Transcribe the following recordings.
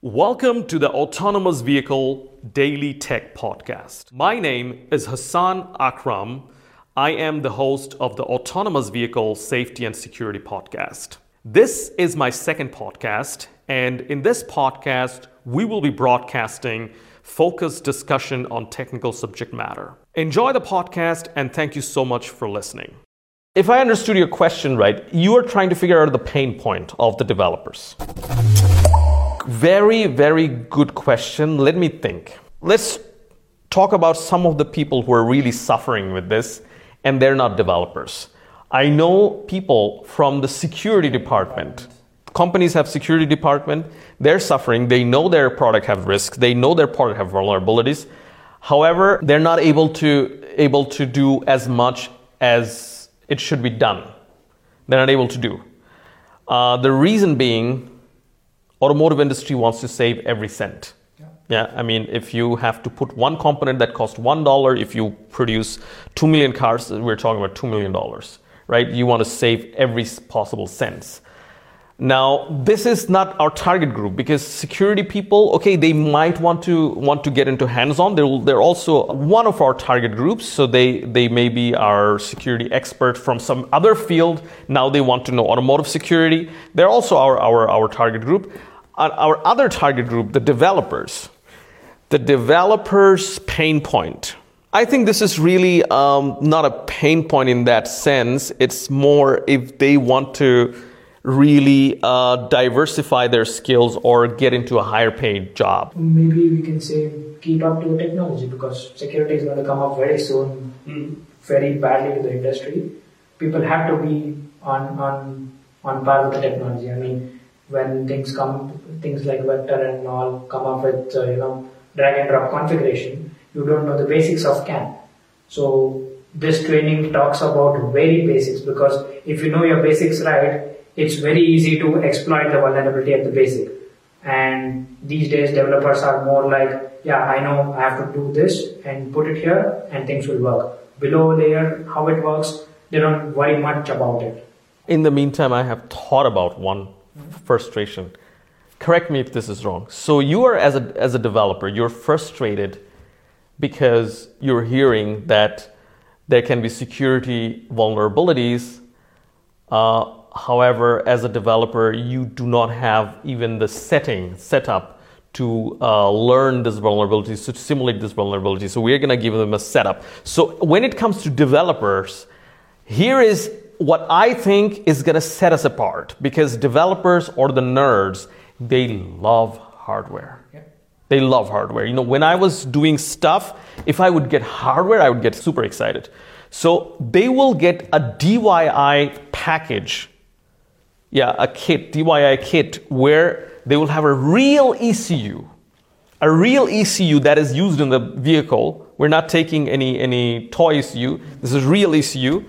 Welcome to the Autonomous Vehicle Daily Tech Podcast. My name is Hassan Akram. I am the host of the Autonomous Vehicle Safety and Security Podcast. This is my second podcast, and in this podcast, we will be broadcasting focused discussion on technical subject matter. Enjoy the podcast, and thank you so much for listening. If I understood your question right, you are trying to figure out the pain point of the developers. Very, very good question. Let me think. Let's talk about some of the people who are really suffering with this, and they're not developers. I know people from the security department. Companies have security department. They're suffering. They know their product have risks. They know their product have vulnerabilities. However, they're not able to able to do as much as it should be done. They're not able to do. Uh, the reason being automotive industry wants to save every cent. Yeah. yeah, I mean, if you have to put one component that costs one dollar, if you produce two million cars, we're talking about two million dollars, right? You want to save every possible cent. Now, this is not our target group because security people, okay, they might want to want to get into hands-on. They're, they're also one of our target groups, so they they may be our security expert from some other field. Now they want to know automotive security. They're also our our, our target group. Our other target group, the developers, the developers' pain point. I think this is really um, not a pain point in that sense. It's more if they want to really uh, diversify their skills or get into a higher paid job. Maybe we can say keep up to the technology because security is going to come up very soon, mm. very badly to the industry. People have to be on on on par with the technology. I mean, when things come, things like vector and all come up with, uh, you know, drag and drop configuration, you don't know the basics of CAN. So this training talks about very basics because if you know your basics right, it's very easy to exploit the vulnerability at the basic. And these days developers are more like, yeah, I know I have to do this and put it here and things will work. Below layer, how it works, they don't worry much about it. In the meantime, I have thought about one frustration. Correct me if this is wrong. So you are as a as a developer, you're frustrated because you're hearing that there can be security vulnerabilities. Uh, however, as a developer, you do not have even the setting setup to uh, learn this vulnerability, to simulate this vulnerability. So we're going to give them a setup. So when it comes to developers, here is what I think is going to set us apart because developers or the nerds, they love hardware. They love hardware. You know, when I was doing stuff, if I would get hardware, I would get super excited. So they will get a DIY package. Yeah, a kit, DIY kit, where they will have a real ECU, a real ECU that is used in the vehicle. We're not taking any, any toy ECU. This is real ECU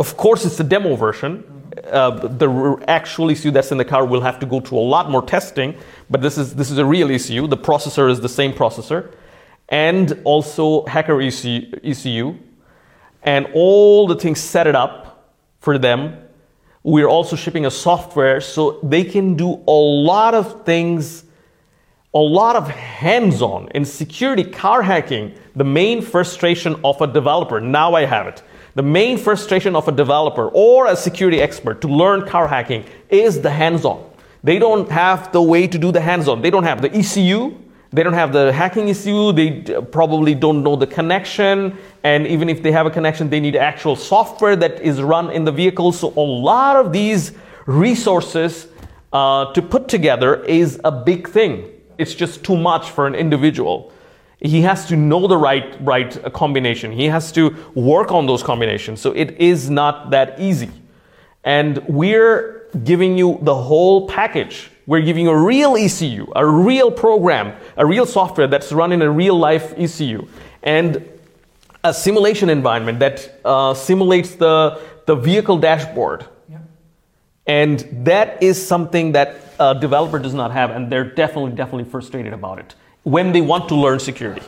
of course, it's the demo version. Uh, the actual ECU that's in the car will have to go through a lot more testing, but this is this is a real ECU. The processor is the same processor, and also hacker ECU, ECU and all the things set it up for them. We're also shipping a software so they can do a lot of things, a lot of hands-on in security car hacking. The main frustration of a developer. Now I have it the main frustration of a developer or a security expert to learn car hacking is the hands on. They don't have the way to do the hands on. They don't have the ECU, they don't have the hacking ECU, they probably don't know the connection, and even if they have a connection, they need actual software that is run in the vehicle. So, a lot of these resources uh, to put together is a big thing. It's just too much for an individual he has to know the right right combination. He has to work on those combinations. So it is not that easy. And we're giving you the whole package. We're giving you a real ECU a real program a real software that's run in a real life ECU and a simulation environment that uh, simulates the the vehicle dashboard. Yeah. and that is something that a developer does not have and they're definitely definitely frustrated about it when they want to learn security.